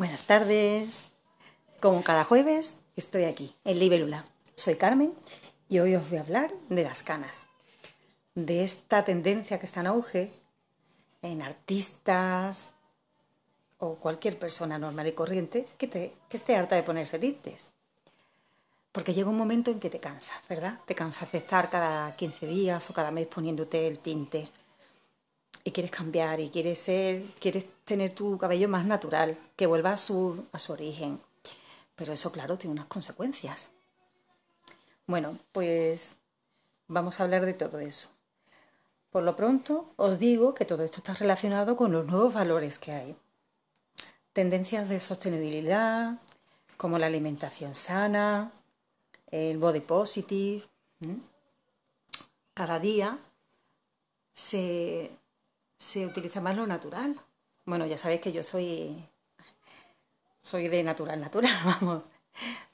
Buenas tardes. Como cada jueves, estoy aquí, en Libélula. Soy Carmen y hoy os voy a hablar de las canas. De esta tendencia que está en auge en artistas o cualquier persona normal y corriente que, te, que esté harta de ponerse tintes. Porque llega un momento en que te cansas, ¿verdad? Te cansas de estar cada 15 días o cada mes poniéndote el tinte y quieres cambiar y quieres ser, quieres tener tu cabello más natural, que vuelva a su, a su origen. Pero eso, claro, tiene unas consecuencias. Bueno, pues vamos a hablar de todo eso. Por lo pronto, os digo que todo esto está relacionado con los nuevos valores que hay. Tendencias de sostenibilidad, como la alimentación sana, el body positive. Cada día se, se utiliza más lo natural. Bueno, ya sabéis que yo soy soy de natural, natural, vamos.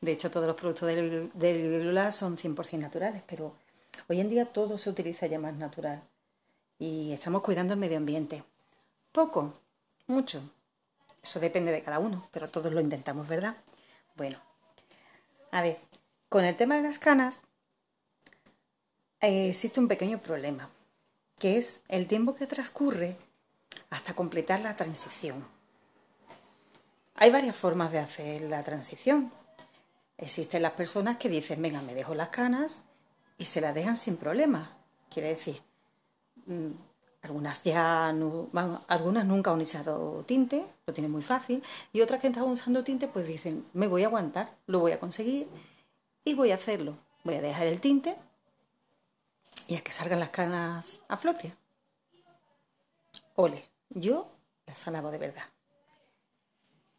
De hecho, todos los productos de, de son 100% naturales, pero hoy en día todo se utiliza ya más natural. Y estamos cuidando el medio ambiente. Poco, mucho. Eso depende de cada uno, pero todos lo intentamos, ¿verdad? Bueno, a ver, con el tema de las canas eh, existe un pequeño problema que es el tiempo que transcurre hasta completar la transición. Hay varias formas de hacer la transición. Existen las personas que dicen, venga, me dejo las canas y se las dejan sin problema. Quiere decir, mm, algunas ya no, algunas nunca han usado tinte, lo tienen muy fácil, y otras que están usando tinte, pues dicen, me voy a aguantar, lo voy a conseguir y voy a hacerlo. Voy a dejar el tinte y a que salgan las canas a flote. Ole, yo las alabo de verdad.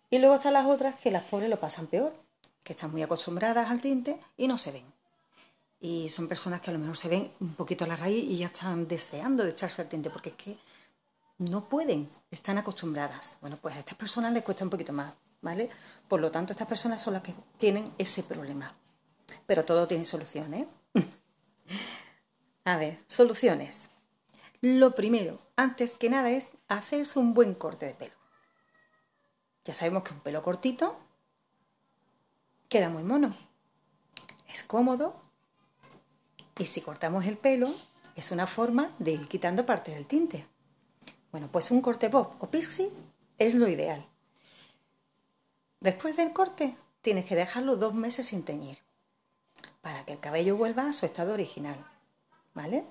Y luego están las otras que las pobres lo pasan peor, que están muy acostumbradas al tinte y no se ven. Y son personas que a lo mejor se ven un poquito a la raíz y ya están deseando de echarse el tinte porque es que no pueden, están acostumbradas. Bueno, pues a estas personas les cuesta un poquito más, ¿vale? Por lo tanto, estas personas son las que tienen ese problema. Pero todo tiene soluciones. ¿eh? A ver, soluciones. Lo primero, antes que nada, es hacerse un buen corte de pelo. Ya sabemos que un pelo cortito queda muy mono. Es cómodo. Y si cortamos el pelo, es una forma de ir quitando parte del tinte. Bueno, pues un corte bob o pixie es lo ideal. Después del corte, tienes que dejarlo dos meses sin teñir para que el cabello vuelva a su estado original. ¿Vale?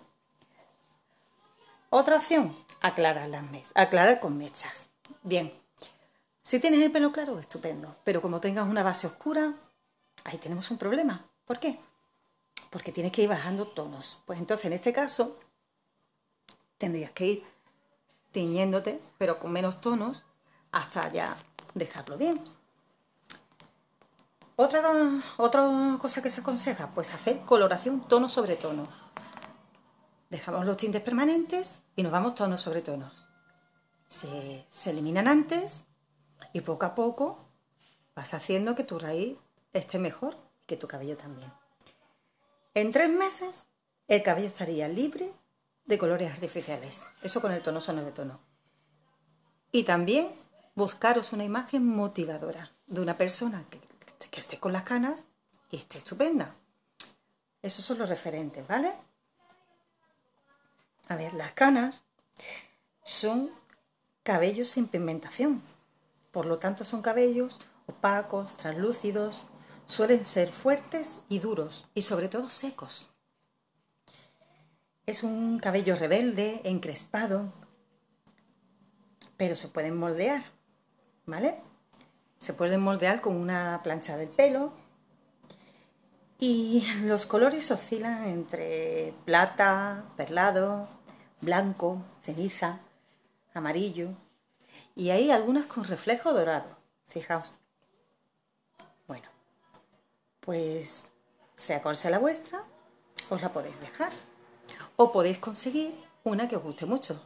Otra opción, aclarar, las aclarar con mechas. Bien, si tienes el pelo claro, estupendo, pero como tengas una base oscura, ahí tenemos un problema. ¿Por qué? Porque tienes que ir bajando tonos. Pues entonces, en este caso, tendrías que ir tiñéndote, pero con menos tonos, hasta ya dejarlo bien. Otra, otra cosa que se aconseja, pues hacer coloración tono sobre tono. Dejamos los tintes permanentes y nos vamos tonos sobre tonos. Se, eliminan antes y poco a poco vas haciendo que tu raíz esté mejor y que tu cabello también. En tres meses el cabello estaría libre de colores artificiales. Eso con el tono de tono. Y también buscaros una imagen motivadora de una persona que, que esté con las canas y esté estupenda. Esos son los referentes, ¿vale? A ver, las canas son cabellos sin pigmentación. Por lo tanto, son cabellos opacos, translúcidos, suelen ser fuertes y duros y sobre todo secos. Es un cabello rebelde, encrespado, pero se pueden moldear, ¿vale? Se pueden moldear con una plancha del pelo y los colores oscilan entre plata, perlado, blanco, ceniza, amarillo y hay algunas con reflejo dorado. Fijaos. Bueno, pues sea cual sea la vuestra, os la podéis dejar. O podéis conseguir una que os guste mucho.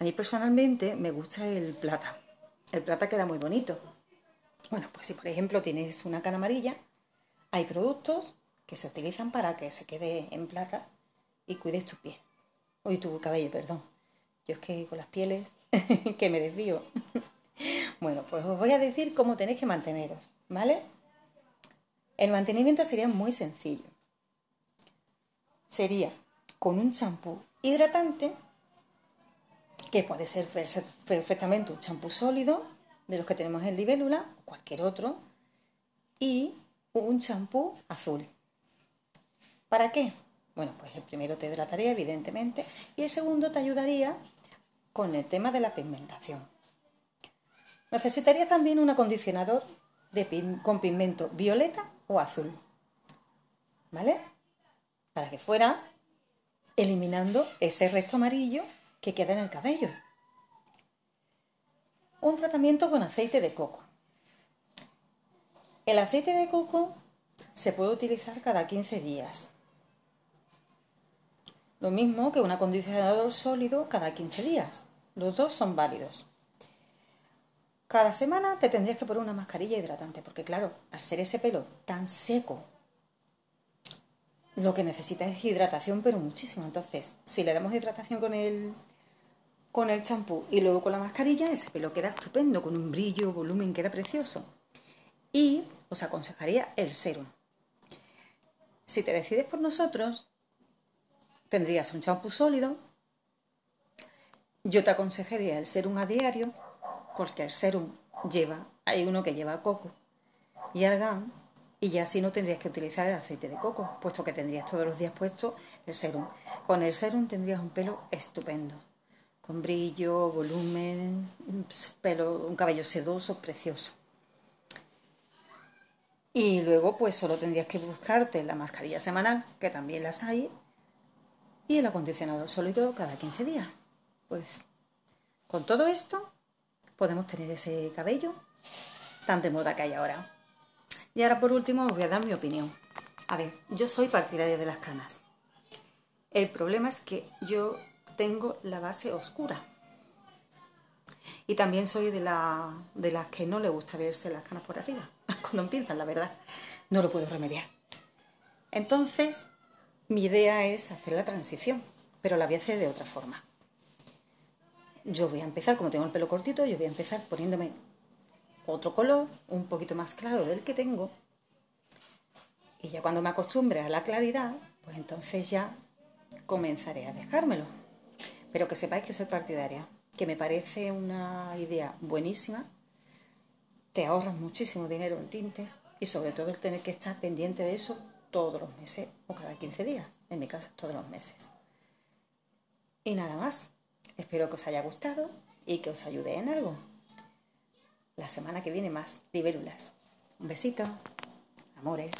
A mí personalmente me gusta el plata. El plata queda muy bonito. Bueno, pues si por ejemplo tienes una cana amarilla, hay productos que se utilizan para que se quede en plata y cuides tu piel. Uy, tu cabello, perdón. Yo es que con las pieles que me desvío. Bueno, pues os voy a decir cómo tenéis que manteneros, ¿vale? El mantenimiento sería muy sencillo. Sería con un champú hidratante, que puede ser perfectamente un champú sólido, de los que tenemos en libélula, o cualquier otro, y un champú azul. ¿Para qué? Bueno, pues el primero te hidrataría, evidentemente, y el segundo te ayudaría con el tema de la pigmentación. Necesitaría también un acondicionador con pigmento violeta o azul, ¿vale? Para que fuera eliminando ese resto amarillo que queda en el cabello. Un tratamiento con aceite de coco. El aceite de coco se puede utilizar cada 15 días. Lo mismo que un acondicionador sólido cada 15 días. Los dos son válidos. Cada semana te tendrías que poner una mascarilla hidratante, porque claro, al ser ese pelo tan seco, lo que necesita es hidratación, pero muchísimo. Entonces, si le damos hidratación con el con el champú y luego con la mascarilla, ese pelo queda estupendo, con un brillo, volumen, queda precioso. Y os aconsejaría el serum. Si te decides por nosotros, tendrías un champú sólido. Yo te aconsejaría el serum a diario, porque el serum lleva, hay uno que lleva coco y argán, y ya así no tendrías que utilizar el aceite de coco, puesto que tendrías todos los días puesto el serum. Con el serum tendrías un pelo estupendo con brillo, volumen, pelo, un cabello sedoso, precioso. Y luego pues solo tendrías que buscarte la mascarilla semanal, que también las hay, y el acondicionador sólido cada 15 días. Pues con todo esto podemos tener ese cabello tan de moda que hay ahora. Y ahora por último os voy a dar mi opinión. A ver, yo soy partidaria de las canas. El problema es que yo tengo la base oscura. Y también soy de, la, de las que no le gusta verse las canas por arriba, cuando empiezan, la verdad. No lo puedo remediar. Entonces, mi idea es hacer la transición, pero la voy a hacer de otra forma. Yo voy a empezar, como tengo el pelo cortito, yo voy a empezar poniéndome otro color, un poquito más claro del que tengo. Y ya cuando me acostumbre a la claridad, pues entonces ya comenzaré a dejármelo. Pero que sepáis que soy partidaria, que me parece una idea buenísima. Te ahorras muchísimo dinero en tintes y sobre todo el tener que estar pendiente de eso todos los meses o cada 15 días. En mi caso, todos los meses. Y nada más. Espero que os haya gustado y que os ayude en algo. La semana que viene más libélulas. Un besito. Amores.